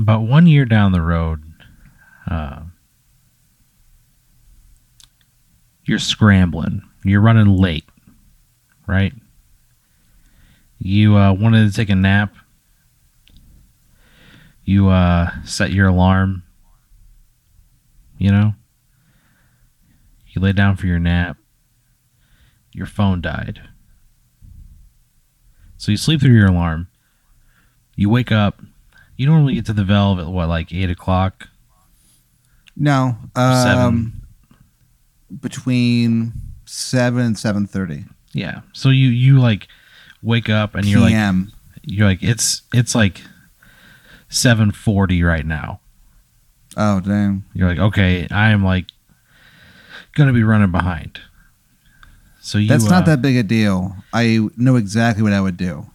about one year down the road, uh, you're scrambling. You're running late, right? You uh, wanted to take a nap. You uh, set your alarm. You know? You lay down for your nap. Your phone died. So you sleep through your alarm. You wake up. You normally get to the valve at what, like 8 o'clock? No, um, Seven. between seven and seven thirty Yeah. So you, you like wake up and you're like, you're like, it's, it's like 740 right now. oh damn! You're like, okay, I am like gonna be running behind. So you That's not uh, that big a deal. I know exactly what I would do.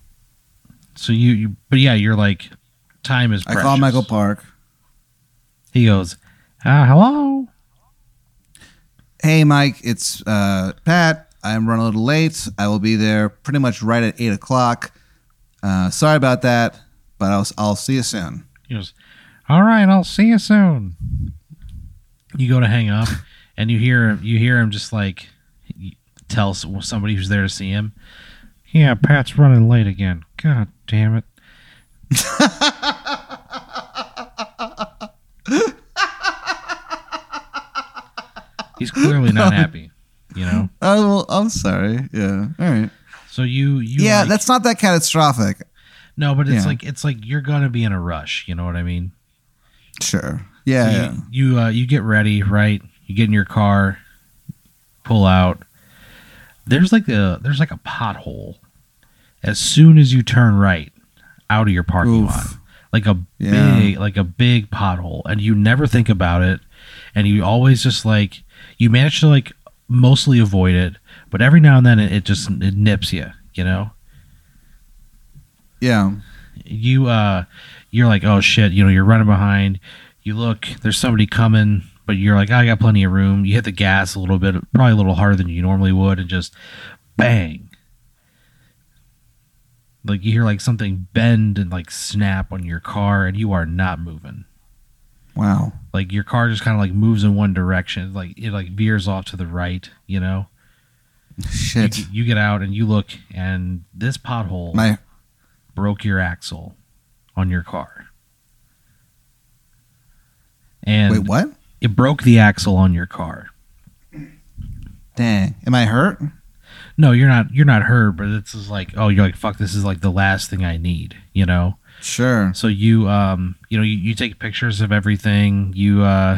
So you, you but yeah, you're like time is. I Precious. call Michael Park. He goes, uh, hello. Hey, Mike, it's uh, Pat. I'm running a little late. I will be there pretty much right at eight o'clock. Uh, sorry about that, but I'll I'll see you soon. He goes, all right, I'll see you soon. You go to hang up, and you hear you hear him just like tell somebody who's there to see him. Yeah, Pat's running late again. God damn it. He's clearly not happy, you know. Oh, well, I'm sorry. Yeah. All right. So you, you yeah, like- that's not that catastrophic. no, but it's yeah. like it's like you're gonna be in a rush. You know what I mean? Sure. Yeah. So you you, uh, you get ready, right? You get in your car, pull out. There's like a there's like a pothole as soon as you turn right out of your parking Oof. lot. Like a Yeah. big like a big pothole and you never think about it and you always just like you manage to like mostly avoid it, but every now and then it, it just it nips you, you know? Yeah. you uh you're like oh shit you know you're running behind you look there's somebody coming but you're like i got plenty of room you hit the gas a little bit probably a little harder than you normally would and just bang like you hear like something bend and like snap on your car and you are not moving Wow. like your car just kind of like moves in one direction like it like veers off to the right you know you, Shit. you get out and you look and this pothole My broke your axle on your car. And wait, what? it broke the axle on your car. Dang. Am I hurt? No, you're not you're not hurt, but it's just like, oh, you're like, fuck, this is like the last thing I need, you know? Sure. So you um you know, you, you take pictures of everything, you uh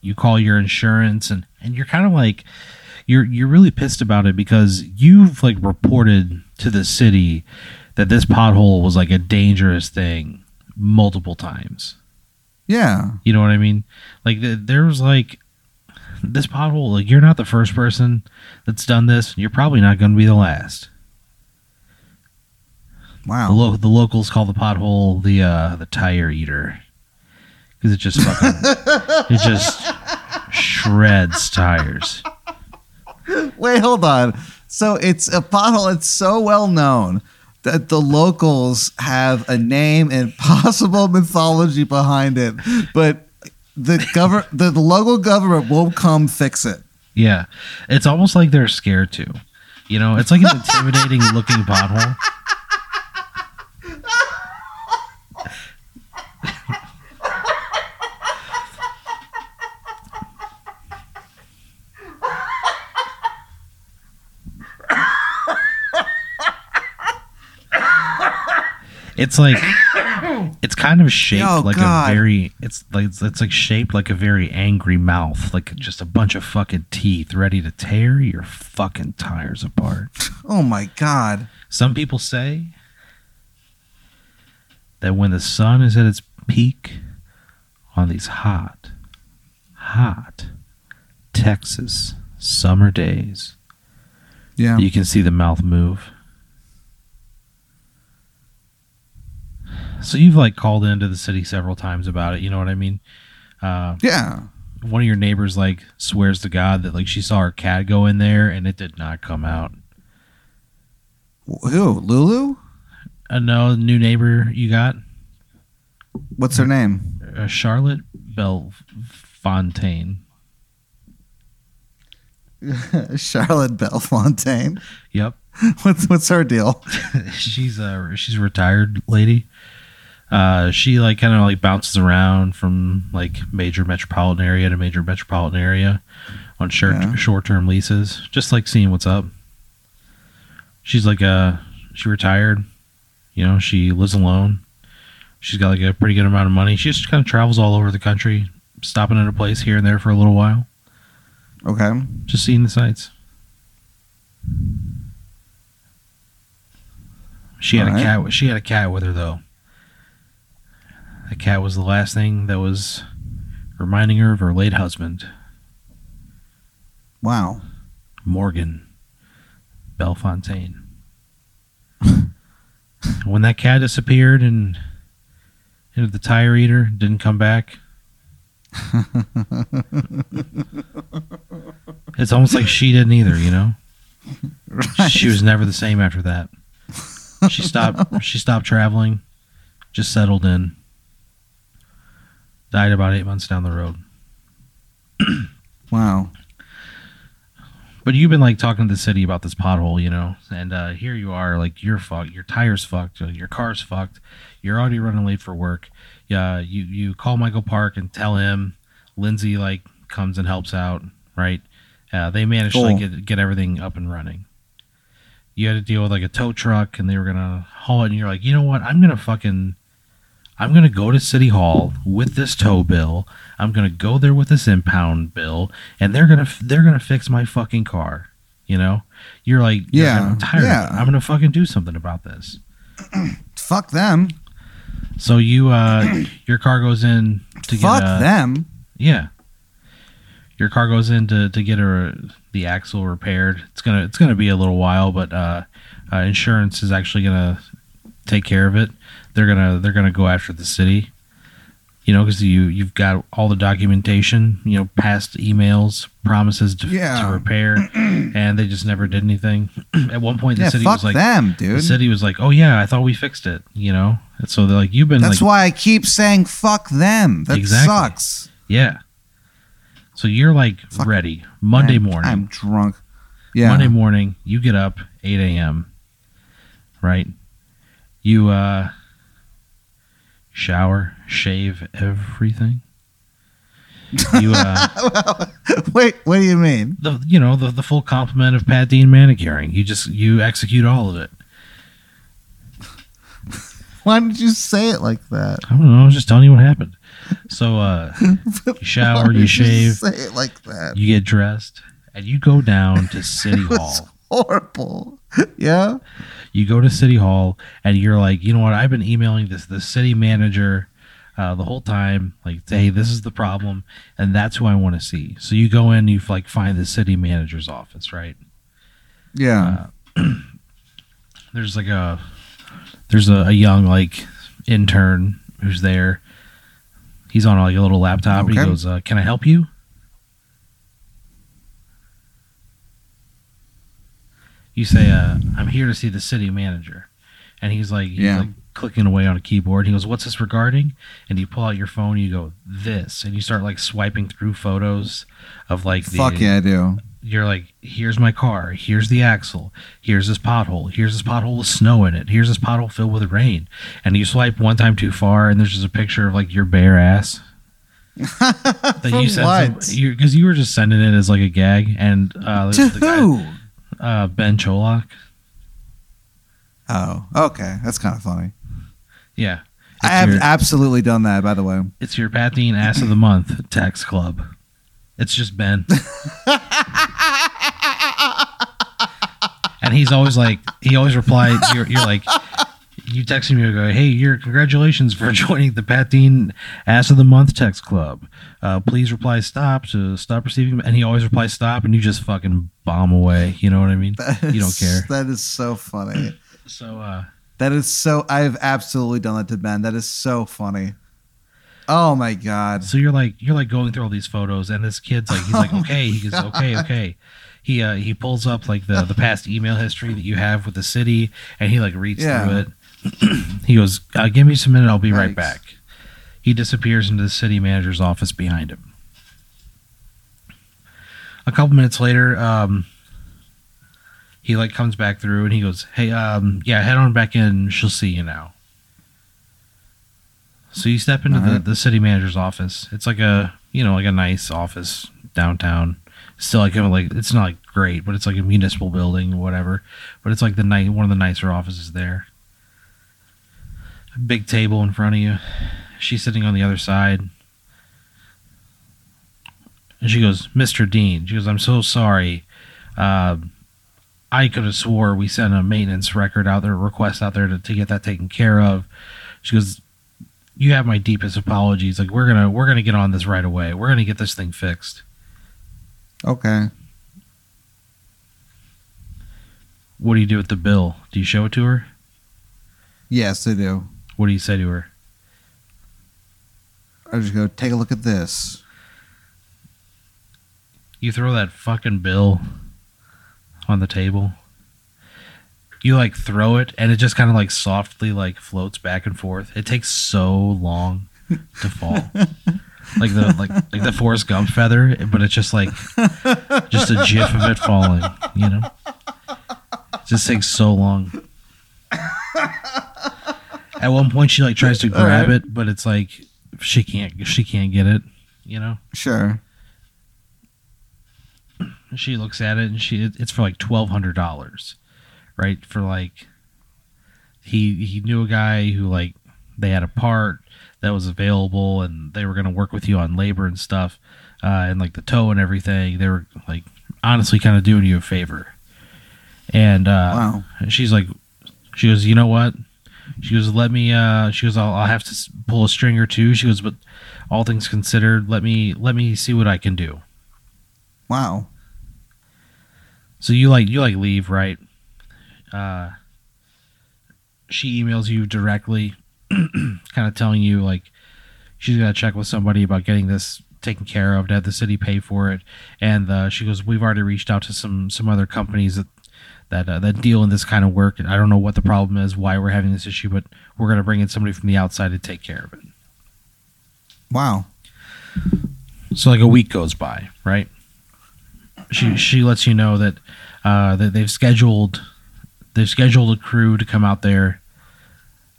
you call your insurance and, and you're kind of like you're you're really pissed about it because you've like reported to the city that this pothole was like a dangerous thing multiple times. Yeah. You know what I mean? Like th- there was like this pothole. Like you're not the first person that's done this. You're probably not going to be the last. The, Wow. lo- the locals call the pothole the uh, the tire eater because it just fucking it just shreds tires. Wait, hold on. So it's a pothole. It's so well known that the locals have a name and possible mythology behind it, but the govern the, the local government won't come fix it. Yeah, it's almost like they're scared to. You know, it's like an intimidating looking pothole. It's like it's kind of shaped Oh, like God. a very it's like it's, it's like shaped like a very angry mouth, like just a bunch of fucking teeth ready to tear your fucking tires apart. Oh my god. Some people say that when the sun is at its peak on these hot, hot Texas summer days, Yeah. you can see the mouth move. So you've like called into the city several times about it. You know what I mean? Uh, Yeah. one of your neighbors like swears to God that like she saw her cat go in there and it did not come out. Who? Lulu? Uh, no, new neighbor you got. What's her name? Uh, Charlotte Belfontaine. Charlotte Belfontaine. Yep. What's what's her deal? she's a she's a retired lady. Uh, she like kind of like bounces around from like major metropolitan area to major metropolitan area on short Yeah. short term leases, just like seeing what's up. She's like a she retired, you know. She lives alone. She's got like a pretty good amount of money. She just kind of travels all over the country, stopping at a place here and there for a little while, Okay. just seeing the sights. She had a cat. She had a cat with her though. The cat was the last thing that was reminding her of her late husband, Wow. Morgan Belfontaine. when that cat disappeared and into the tire eater, didn't come back. it's almost like she didn't either, you know. Right. She was never the same after that. She stopped. she stopped traveling, just settled in. Died about eight months down the road. Wow. But you've been like talking to the city about this pothole, you know, and uh, here you are, like you're fucked, your tires fucked, uh, your car's fucked, you're already running late for work. Yeah, you you call Michael Park and tell him Lindsay like comes and helps out, right? Uh, they managed to like get get everything up and running. You had to deal with like a tow truck, and they were gonna haul it, and you're like, you know what? I'm gonna fucking, I'm gonna go to City Hall with this tow bill. I'm gonna go there with this impound bill, and they're gonna they're gonna fix my fucking car. You know, you're like, Yeah, I'm tired. yeah. I'm gonna fucking do something about this. Fuck them. So you, uh, your car goes in to Fuck get a, them. yeah. Your car goes in to, to get a, the axle repaired. It's gonna it's gonna be a little while, but uh, uh, insurance is actually gonna take care of it. They're gonna they're gonna go after the city, you know, because you you've got all the documentation, you know, past emails, promises to, Yeah. to repair, and they just never did anything. At one point, the Yeah, city was like, them, dude." the city was like, oh yeah, I thought we fixed it, you know. And so they're like, you've been That's like, why I keep saying fuck them. That Exactly. sucks. yeah. So you're like Fuck. ready Monday I'm- morning. I'm drunk. Yeah. Monday morning, you get up 8 a.m. Right? You uh shower, shave everything. You uh Wait, what do you mean? the you know the the full complement of Pat Dean manicuring. You just you execute all of it. Why did you say it like that? I don't know. I was just telling you what happened. So uh you shower, you shave, say it like that. you get dressed, and you go down to City Hall. horrible. Yeah. you go to city hall and you're like you know what? I've been emailing this the city manager uh, the whole time like hey this is the problem and that's who i want to see. So you go in you like find the city manager's office right? Yeah. there's like a there's a, a young like intern who's there. He's on like a little laptop and he goes uh, can i help you you say uh, i'm here to see the city manager and he's like he's Yeah. like clicking away on a keyboard he goes what's this regarding and you pull out your phone and you go this and you start like swiping through photos of like the Fuck yeah, I do. you're like, here's my car, here's the axle, here's this pothole, here's this pothole with snow in it, here's this pothole filled with rain. And you swipe one time too far, and there's just a picture of like your bare ass that you sent because you, were just sending it as like a gag. And uh, to the guy- who? Uh, Ben Cholak, Oh, okay. That's kind of funny. yeah, I have your- absolutely done that, by the way. it's your Pat Dean Ass of the Month text club. It's just Ben. and he's always like, he always replies, you're, you're like, you text me go, hey, you're congratulations for joining the Pat Dean Ass of the Month text club. Uh, please reply stop to stop receiving. And he always replies stop, and you just fucking bomb away. You know what I mean? You don't care. That is so funny. So, uh, That is so. I've absolutely done that to Ben. That is so funny. Oh my god. So you're like you're like going through all these photos, and this kid's like he's like Oh okay, he goes okay, okay. He uh, he pulls up like the the past email history that you have with the city, and he like reads Yeah. through it. he goes, uh, "Give me some minute, I'll be right Yikes. back." He disappears into the city manager's office behind him. A couple minutes later, um, he like comes back through and he goes, "Hey, um, yeah, head on back in. She'll see you now." So you step into the, the city manager's office. It's like a you know like a nice office downtown. Still like kind of like it's not like great, but it's like a municipal building or whatever. But it's like the night one of the nicer offices there. Big table in front of you. She's sitting on the other side. And she goes, Mr. Dean. She goes, I'm so sorry. Uh, I could have swore we sent a maintenance record out there, a request out there to, to get that taken care of. She goes, You have my deepest apologies. Like we're gonna we're gonna get on this right away. We're gonna get this thing fixed. Okay. What do you do with the bill? Do you show it to her? Yes, they do. What do you say to her? I just go take a look at this. You throw that fucking bill on the table. You like throw it and it just kind of like softly like floats back and forth. It takes so long to fall. like the like like the Forrest Gump feather, but it's just like just a gif of it falling, you know? It just takes so long. At one point she like tries to grab right. it, but it's like she can't she can't get it, you know? Sure. she looks at it and she it's for like twelve hundred dollars, right? For like he he knew a guy who like they had a part that was available and they were gonna work with you on labor and stuff, uh, and like the tow and everything. They were like honestly kind of doing you a favor, and uh, Wow. she's like, she goes, you know what? She goes, let me. Uh, she goes, I'll, I'll have to pull a string or two. She goes, but all things considered, let me let me see what I can do. Wow. So you like you like leave right? Uh, she emails you directly, kind of telling you like she's gonna check with somebody about getting this taken care of to have the city pay for it. And uh, she goes, we've already reached out to some some other companies that that uh, that deal in this kind of work. And I don't know what the problem is, why we're having this issue, but we're gonna bring in somebody from the outside to take care of it. Wow. So like a week goes by, right? She she lets you know that uh, that they've scheduled they've scheduled a crew to come out there.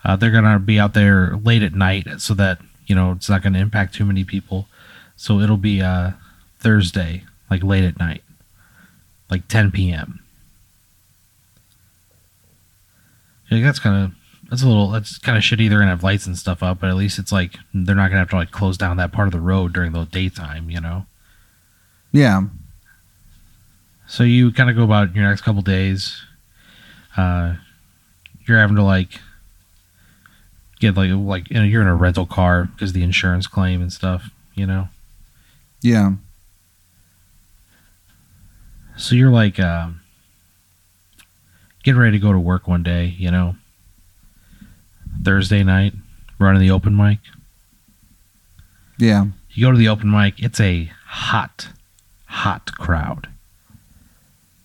Uh, they're gonna be out there late at night, so that you know it's not gonna impact too many people. So it'll be uh, Thursday, like late at night, like 10 p.m. Yeah, that's kind of that's a little that's kind of shitty. They're gonna have lights and stuff up, but at least it's like they're not gonna have to like close down that part of the road during the daytime, you know. Yeah. So you kind of go about your next couple days. Uh, you're having to like get like like you know, you're in a rental car because the insurance claim and stuff, you know. Yeah. So you're like um, getting ready to go to work one day, you know. Thursday night, running the open mic. Yeah. You go to the open mic. It's a hot, hot crowd.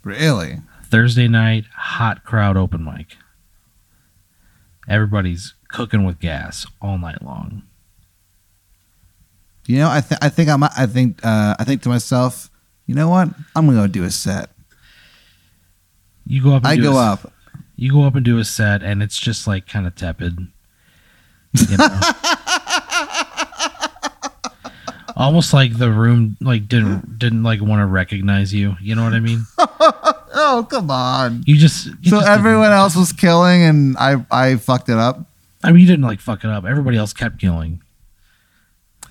Really? Thursday night, hot crowd open mic. Everybody's cooking with gas all night long. You know, I th- I think I'm I think uh, I think to myself, you know what? I'm gonna go do a set. You go up. And I do go a, up. You go up and do a set, and it's just like kind of tepid. You know? Almost like the room like didn't didn't like want to recognize you. You know what I mean? Oh come on! You just you So just everyone else was killing, and I I fucked it up. I mean, you didn't like fuck it up. Everybody else kept killing.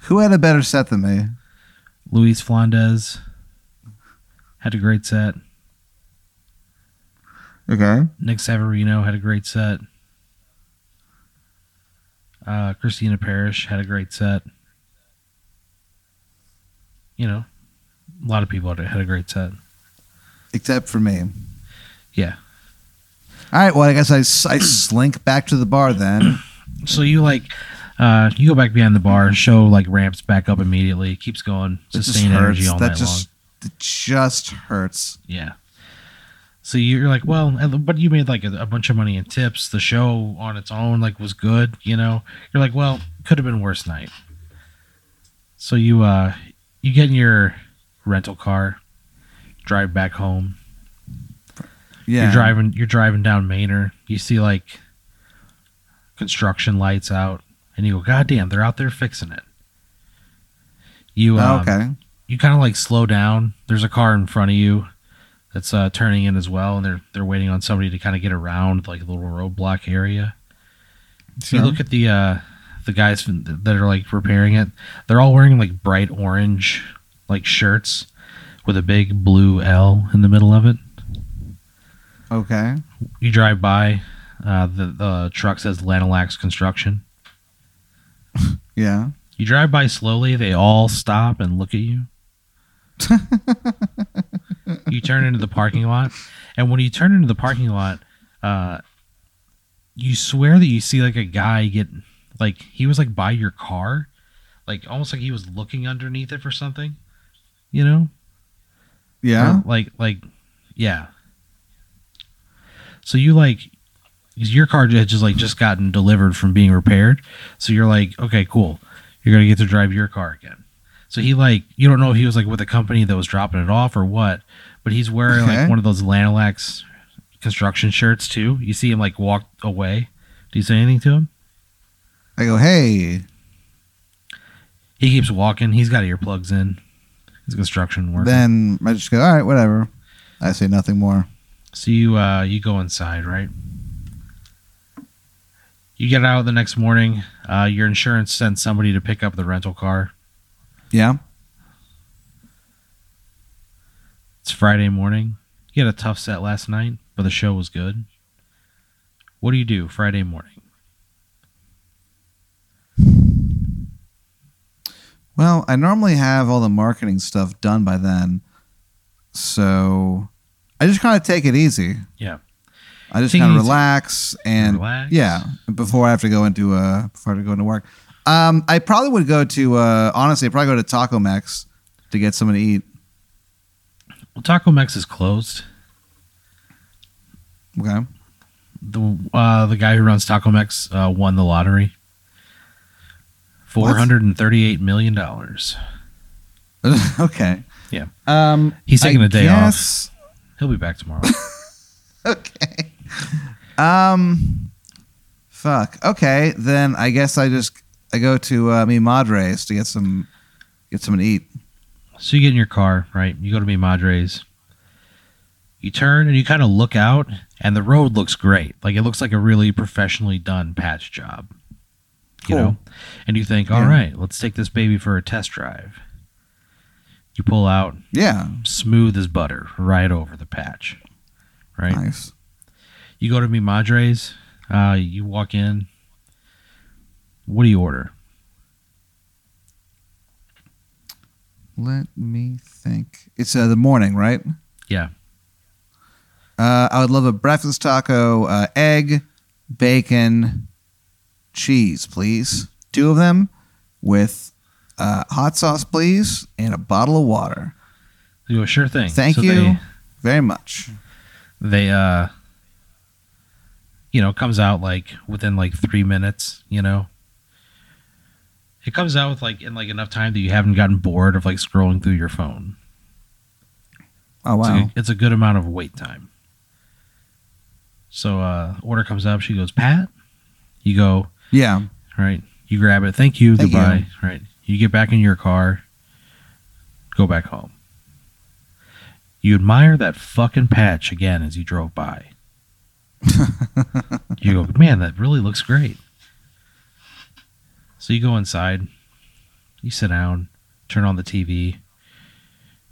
Who had a better set than me? Luis Flandes had a great set. Okay. Nick Savarino had a great set. Uh, Christina Parrish had a great set. You know, a lot of people had a, great set. Except for me. Yeah. All right. Well, I guess I, I slink back to the bar then. So you like, uh, you go back behind the bar, show like ramps back up immediately, keeps going, sustain energy all That night just it just hurts. Yeah. So you're like, well, but you made like a, a bunch of money in tips. The show on its own like was good, you know. You're like, well, could have been worse night. So you uh you get in your rental car, drive back home. Yeah. You're driving you're driving down Manor. You see like construction lights out and you go, God damn, they're out there fixing it. You Oh, um, okay. you kind of like slow down. There's a car in front of you that's uh, turning in as well, and they're they're waiting on somebody to kind of get around like a little roadblock area. So you look at the uh, the guys that are like repairing it. They're all wearing like bright orange like shirts with a big blue L in the middle of it. Okay. You drive by, uh, the the truck says Lanalax Construction. Yeah. You drive by slowly. They all stop and look at you. you turn into the parking lot, and when you turn into the parking lot, uh, you swear that you see like a guy get like he was like by your car, like almost like he was looking underneath it for something, you know? Yeah. Or, like like yeah. So you like your car had just like just gotten delivered from being repaired. So you're like, okay, cool. You're gonna get to drive your car again. So he like you don't know if he was like with a company that was dropping it off or what, but he's wearing Okay. like one of those Lanalax construction shirts too. You see him like walk away. Do you say anything to him? I go, hey. He keeps walking. He's got earplugs in. He's a construction worker. Then I just go, all right, whatever. I say nothing more. So you uh you go inside, right? You get out the next morning. Uh, your insurance sends somebody to pick up the rental car. Yeah. It's Friday morning. You had a tough set last night, but the show was good. What do you do Friday morning? Well, I normally have all the marketing stuff done by then. So I just kind of take it easy. Yeah. I just kind of relax and Relax. yeah, before I have to go into uh before I have to go into work. Um I probably would go to uh honestly, I'd probably go to Taco Mex to get something to eat. Well, Taco Mex is closed. Okay. The uh, the guy who runs Taco Mex uh, won the lottery. Four hundred and thirty-eight million dollars. okay. Yeah. Um He's taking I a day off. guess- He'll be back tomorrow. okay. Um, fuck. Okay, then I guess I just I go to uh, Mi Madres to get some get something to eat. So you get in your car, right? You go to Mi Madres. You turn and you kind of look out, and the road looks great. Like it looks like a really professionally done patch job. You Cool. know? And you think, all Yeah. right, let's take this baby for a test drive. You pull out, Yeah, smooth as butter, right over the patch. Right? nice. You go to Mi Madres, uh, you walk in. What do you order? Let me think. It's uh, the morning, right? Yeah. Uh, I would love a breakfast taco, uh, egg, bacon, cheese, please. Two of them with uh, hot sauce, please, and a bottle of water. You sure thing. Thank So you they- very much. they uh you know comes out like within like three minutes you know it comes out with like in like enough time that you haven't gotten bored of like scrolling through your phone. Oh it's, wow. a, it's a good amount of wait time. So uh order comes up. She goes pat? You go Yeah. right? You grab it. Thank you. Thank goodbye. Right? You get back in your car. Go back home. You admire that fucking patch again as you drove by. You go, man, that really looks great. So you go inside, you sit down, turn on the TV.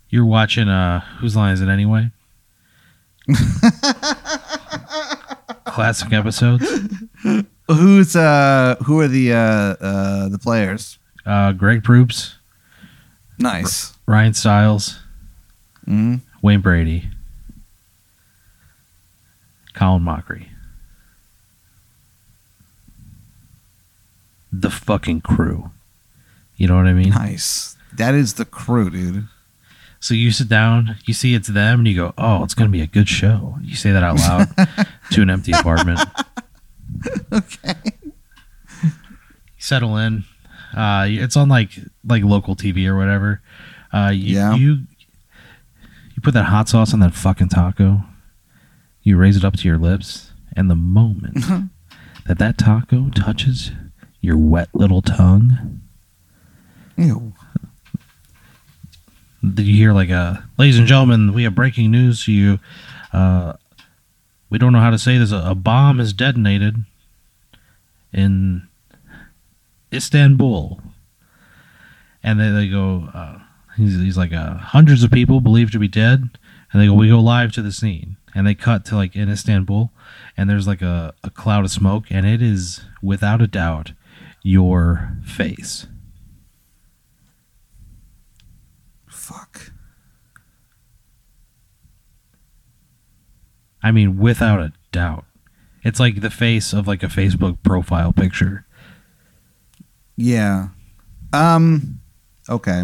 You're watching uh whose line is it anyway? Classic episodes. Who's uh who are the uh uh the players? Uh Greg Proops, Nice. Ryan Stiles, hmm Wayne Brady, Colin Mochrie. The fucking crew. You know what I mean? Nice. That is the crew, dude. So you sit down, you see it's them, and you go, "Oh, it's gonna be a good show." You say that out loud to an empty apartment. okay. You settle in. Uh, it's on like like local TV or whatever. Uh, you, Yeah. you you put that hot sauce on that fucking taco. You raise it up to your lips, and the moment that that taco touches your wet little tongue, Ew. Did you hear like a ladies and gentlemen, we have breaking news to you. Uh, we don't know how to say this. A, a bomb is detonated in Istanbul, and they, they go. Uh, he's, he's like uh, hundreds of people believed to be dead, and they go. We go live to the scene, and they cut to like in Istanbul, and there's like a, a cloud of smoke, and it is without a doubt your face. Fuck. I mean, without a doubt. It's like the face of like a Facebook profile picture. Yeah. Um. Okay.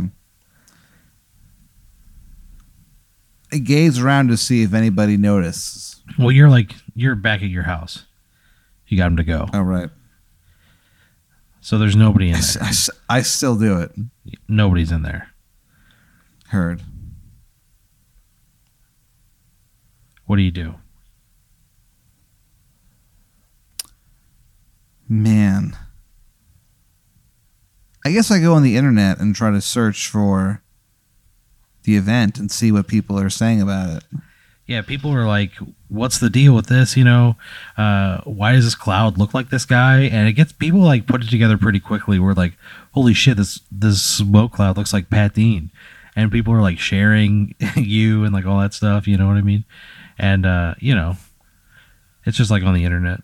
I gaze around to see if anybody notices. Well, you're like you're back at your house. You got him to go, All right. So there's nobody in I, there. I still do it. Nobody's in there. Heard. What do you do? Man. I guess I go on the internet and try to search for the event and see what people are saying about it. Yeah, people are like, "What's the deal with this?" You know, uh, why does this cloud look like this guy? And it gets people like put it together pretty quickly. We're like, "Holy shit, this this smoke cloud looks like Pat Dean," and people are like sharing you and like all that stuff. You know what I mean? And uh, you know, it's just like on the internet.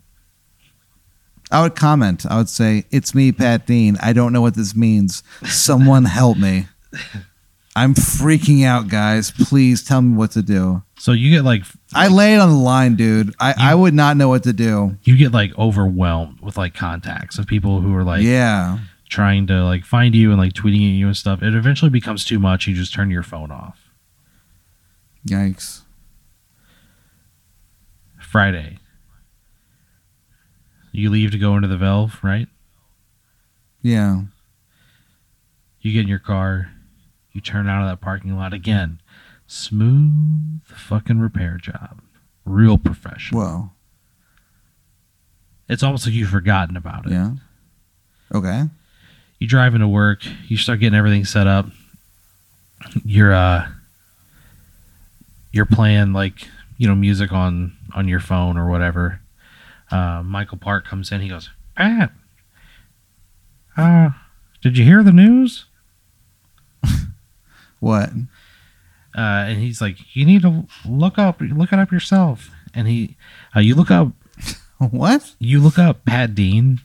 I would comment. I would say, "It's me, Pat Dean. I don't know what this means. Someone help me. I'm freaking out, guys. Please tell me what to do." So you get like I lay it on the line, dude. I, I would not know what to do. you get like overwhelmed with like contacts of people who are like yeah. trying to like find you and like tweeting at you and stuff. It eventually becomes too much. You just turn your phone off. Yikes. Friday. You leave to go into the Valve, right? Yeah. You get in your car, you turn out of that parking lot again. Smooth fucking repair job. Real professional. Well, It's almost like you've forgotten about it. Yeah. Okay. You drive into work, you start getting everything set up. You're uh you're playing like, you know, music on on your phone or whatever. Uh Michael Park comes in, he goes, Pat, uh did you hear the news? What? Uh, and he's like, "You need to look up, look it up yourself." And he, uh, you look up, What? you look up Pat Dean,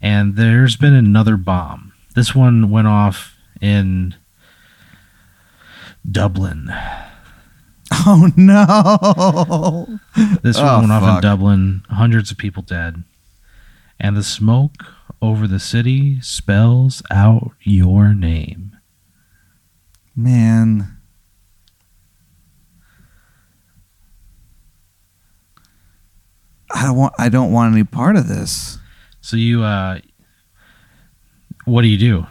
and there's been another bomb. This one went off in Dublin. Oh no. This Oh, one went off in. Dublin. Hundreds of people dead, and the smoke over the city spells out your name. Man. I don't want I don't want any part of this. So you, uh, what do you do?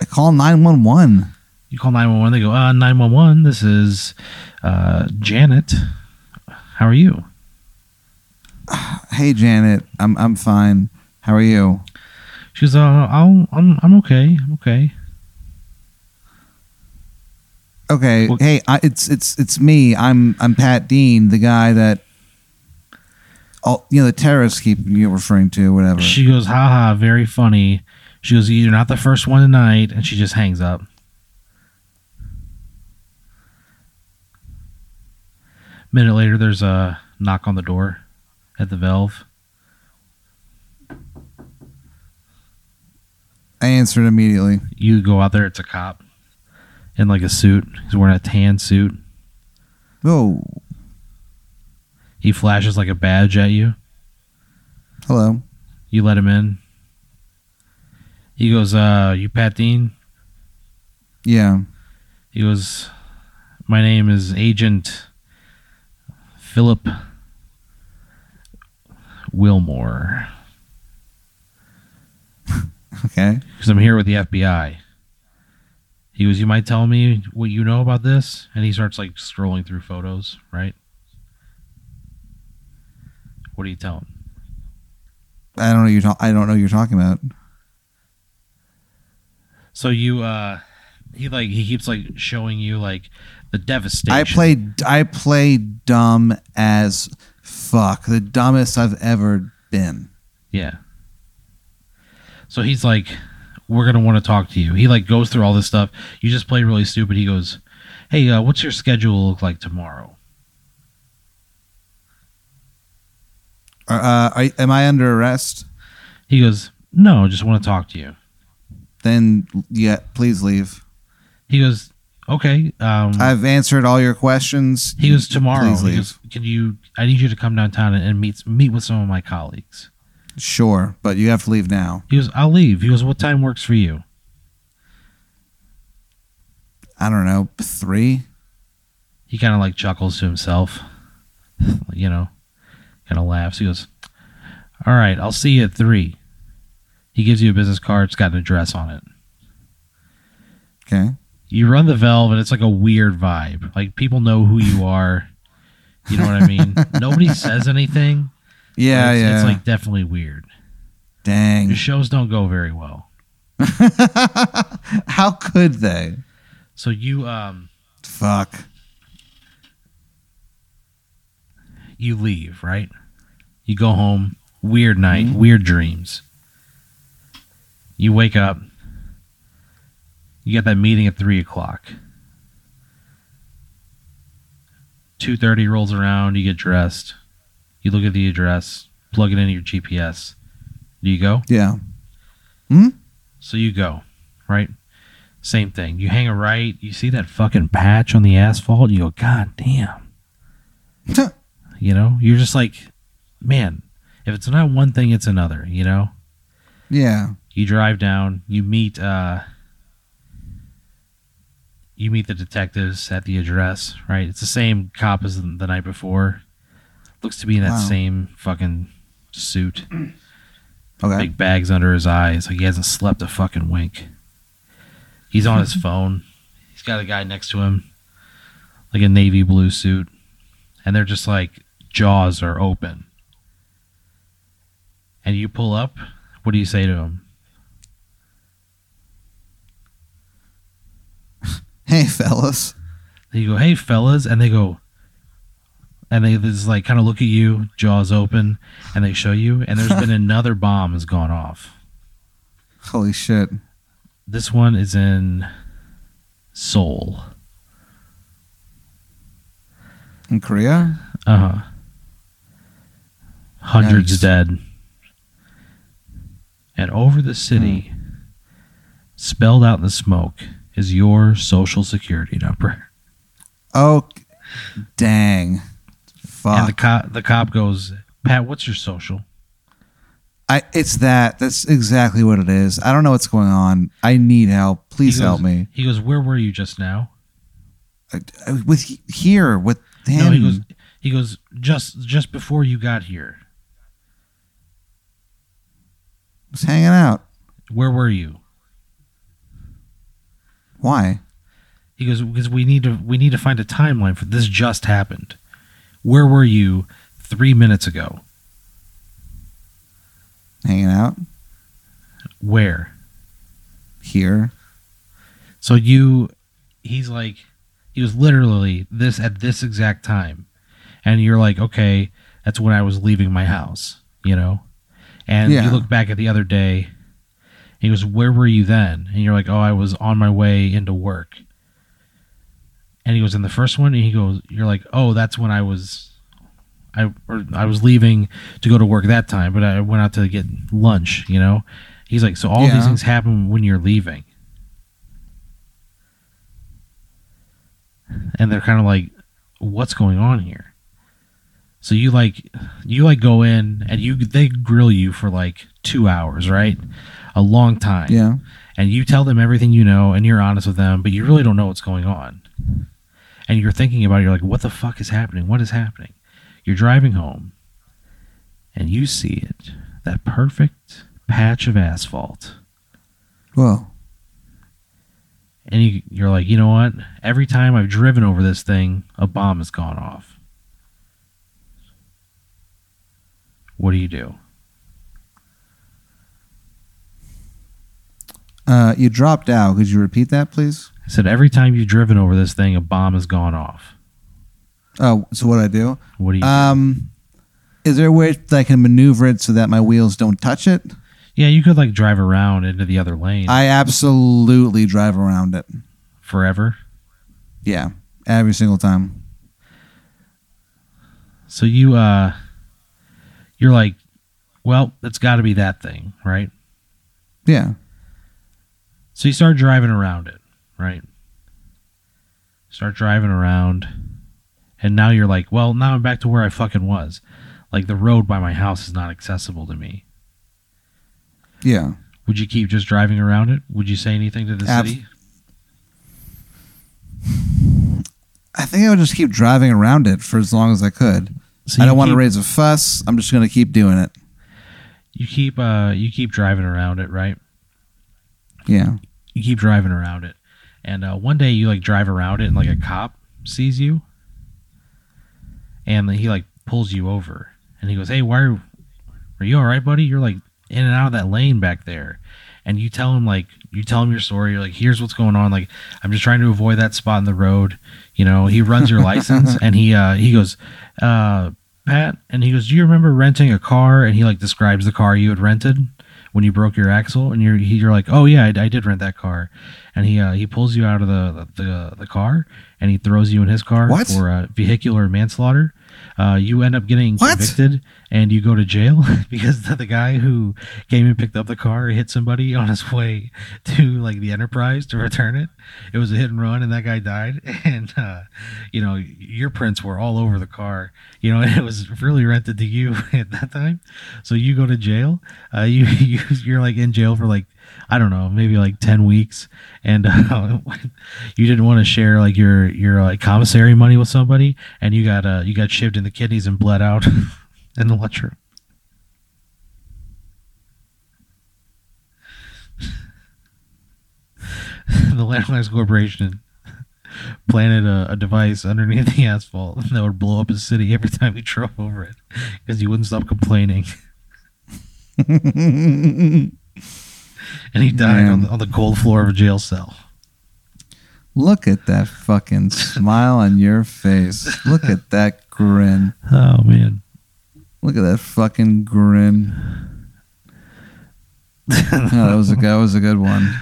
I call 911. You call 911, they go, uh, 911, this is uh, Janet. How are you? Hey Janet, I'm I'm fine. How are you? She goes, uh, I'll, I'm, I'm okay. I'm okay. Okay. Well- hey, I, it's it's it's me. I'm I'm Pat Dean, the guy that all you know the terrorists keep you referring to, whatever. She goes, haha, very funny. She goes, you're not the first one tonight. And she just hangs up. A Minute later, there's a knock on the door at the Valve. I answered immediately. You go out there, it's a cop in like a suit. He's wearing a tan suit. Oh, He flashes like a badge at you. hello. You let him in. He goes, uh, you Pat Dean? Yeah. He goes, My name is Agent Philip Wilmore. Okay. Because I'm here with the FBI. He goes, You might tell me what you know about this? And he starts like scrolling through photos, right? What do you tell him? I don't know you. I don't know what you're talking about. So you uh he like he keeps like showing you like the devastation. I played. I play dumb as fuck. The dumbest I've ever been. Yeah. So he's like, We're gonna want to talk to you. He like goes through all this stuff. You just play really stupid. He goes, Hey, uh, what's your schedule look like tomorrow? Uh, I, am I under arrest? He goes, No, just want to talk to you. Then yeah, please leave. He goes, Okay. Um I've answered all your questions. He goes tomorrow. Please He leave. goes, Can you? I need you to come downtown and, and meet meet with some of my colleagues. Sure, but you have to leave now. He goes, I'll leave. He goes, What time works for you? I don't know, three. He kind of like chuckles to himself, you know, kind of laughs. He goes, All right, I'll see you at three. He gives you a business card. It's got an address on it. Okay. You run the valve, and it's like a weird vibe. Like people know who you are. You know what I mean? Nobody says anything. Yeah, it's, yeah. It's like definitely weird. Dang. Your shows don't go very well. How could they? So you um Fuck. you leave, right? You go home, weird night, weird dreams. You wake up, you got that meeting at three o'clock. Two thirty rolls around, you get dressed, you look at the address, plug it into your GPS. Do you go? Yeah. Hmm. So you go, right? Same thing. You hang a right, you see that fucking patch on the asphalt, you go, God damn. You know, you're just like, man, if it's not one thing, it's another, you know? yeah. You drive down, you meet uh you meet the detectives at the address, right? It's the same cop as the night before. Looks to be in that Wow. same fucking suit. Okay. Big bags under his eyes, like he hasn't slept a fucking wink. He's on his phone. He's got a guy next to him, like a navy blue suit, and they're just like jaws are open. And you pull up. What do you say to him? Hey, fellas. You go, "Hey, fellas," and they go, and they just like kind of look at you, jaws open, and they show you, and there's been another bomb has gone off. Holy shit. This one is in Seoul. In Korea? Uh huh. Hundreds dead. And over the city, hmm. spelled out in the smoke, is your social security number. Oh, dang. Fuck. And the cop, the cop goes, Pat, what's your social? I, it's that. That's exactly what it is. I don't know what's going on. I need help. Please He goes- help me. He goes, Where were you just now? I- I- With here, with him. No, he goes, he goes, just just before you got here. Was hanging out. Where were you? Why? He goes, because we need to we need to find a timeline for this just happened. Where were you three minutes ago? Hanging out Where? here. So you, he's like, he was literally this at this exact time, and you're like, okay, that's when I was leaving my house, you know, and Yeah. you look back at the other day, and he goes, where were you then? And you're like, oh, I was on my way into work, and he goes, in the first one, and he goes, you're like, oh, that's when I was. I or I was leaving to go to work that time, but I went out to get lunch. You know, he's like, so all Yeah. these things happen when you're leaving. and they're kind of like what's going on here so you like you like go in and you they grill you for like two hours right a long time Yeah. and you tell them everything you know and you're honest with them, but you really don't know what's going on. And you're thinking about it, you're like, what the fuck is happening? What is happening? You're driving home and you see it. That perfect patch of asphalt. Well, And you, you're like, you know what? Every time I've driven over this thing, a bomb has gone off. What do you do? Uh, you dropped out. Could you repeat that, please? I said, every time you've driven over this thing, a bomb has gone off. Oh, so what I do? What do you do? Um, is there a way that I can maneuver it so that my wheels don't touch it? Yeah, you could like drive around into the other lane I absolutely drive around it. forever. Yeah, every single time. So you uh you're like, well, it's got to be that thing, right? Yeah. So you start driving around it, right? Start driving around and now you're like, well, now I'm back to where I fucking was. Like the road by my house is not accessible to me. Yeah. Would you keep just driving around it? Would you say anything to the Abs- city? I think I would just keep driving around it for as long as I could. So I don't want to raise a fuss. I'm just going to keep doing it. You keep uh you keep driving around it, right? Yeah. you keep driving around it and uh, one day you like drive around it and like a cop sees you and he like pulls you over and he goes hey why are, are you all right buddy you're like in and out of that lane back there and you tell him like you tell him your story you're like here's what's going on like i'm just trying to avoid that spot in the road you know he runs your license and he uh he goes uh pat and he goes do you remember renting a car and he like describes the car you had rented when you broke your axle and you're you're like oh yeah I, I did rent that car and he uh, he pulls you out of the, the the car and he throws you in his car What? for uh, vehicular manslaughter uh, you end up getting What? convicted and you go to jail because the, guy who came and picked up the car hit somebody on his way to like the enterprise to return it. It was a hit and run and that guy died. And uh, you know your prints were all over the car. You know it was really rented to you at that time. So you go to jail. Uh, you, you you're like in jail for like I don't know, maybe like ten weeks, and uh, you didn't want to share like your your like commissary money with somebody, and you got uh you got shivved in the kidneys and bled out in the lunchroom. the Landlines Corporation planted a, a device underneath the asphalt that would blow up his city every time he drove over it because he wouldn't stop complaining. and he died on the, on the cold floor of a jail cell. Look at that fucking smile on your face. Look at that grin. Oh man, Look at that fucking grin. Oh, that was a that was a good one.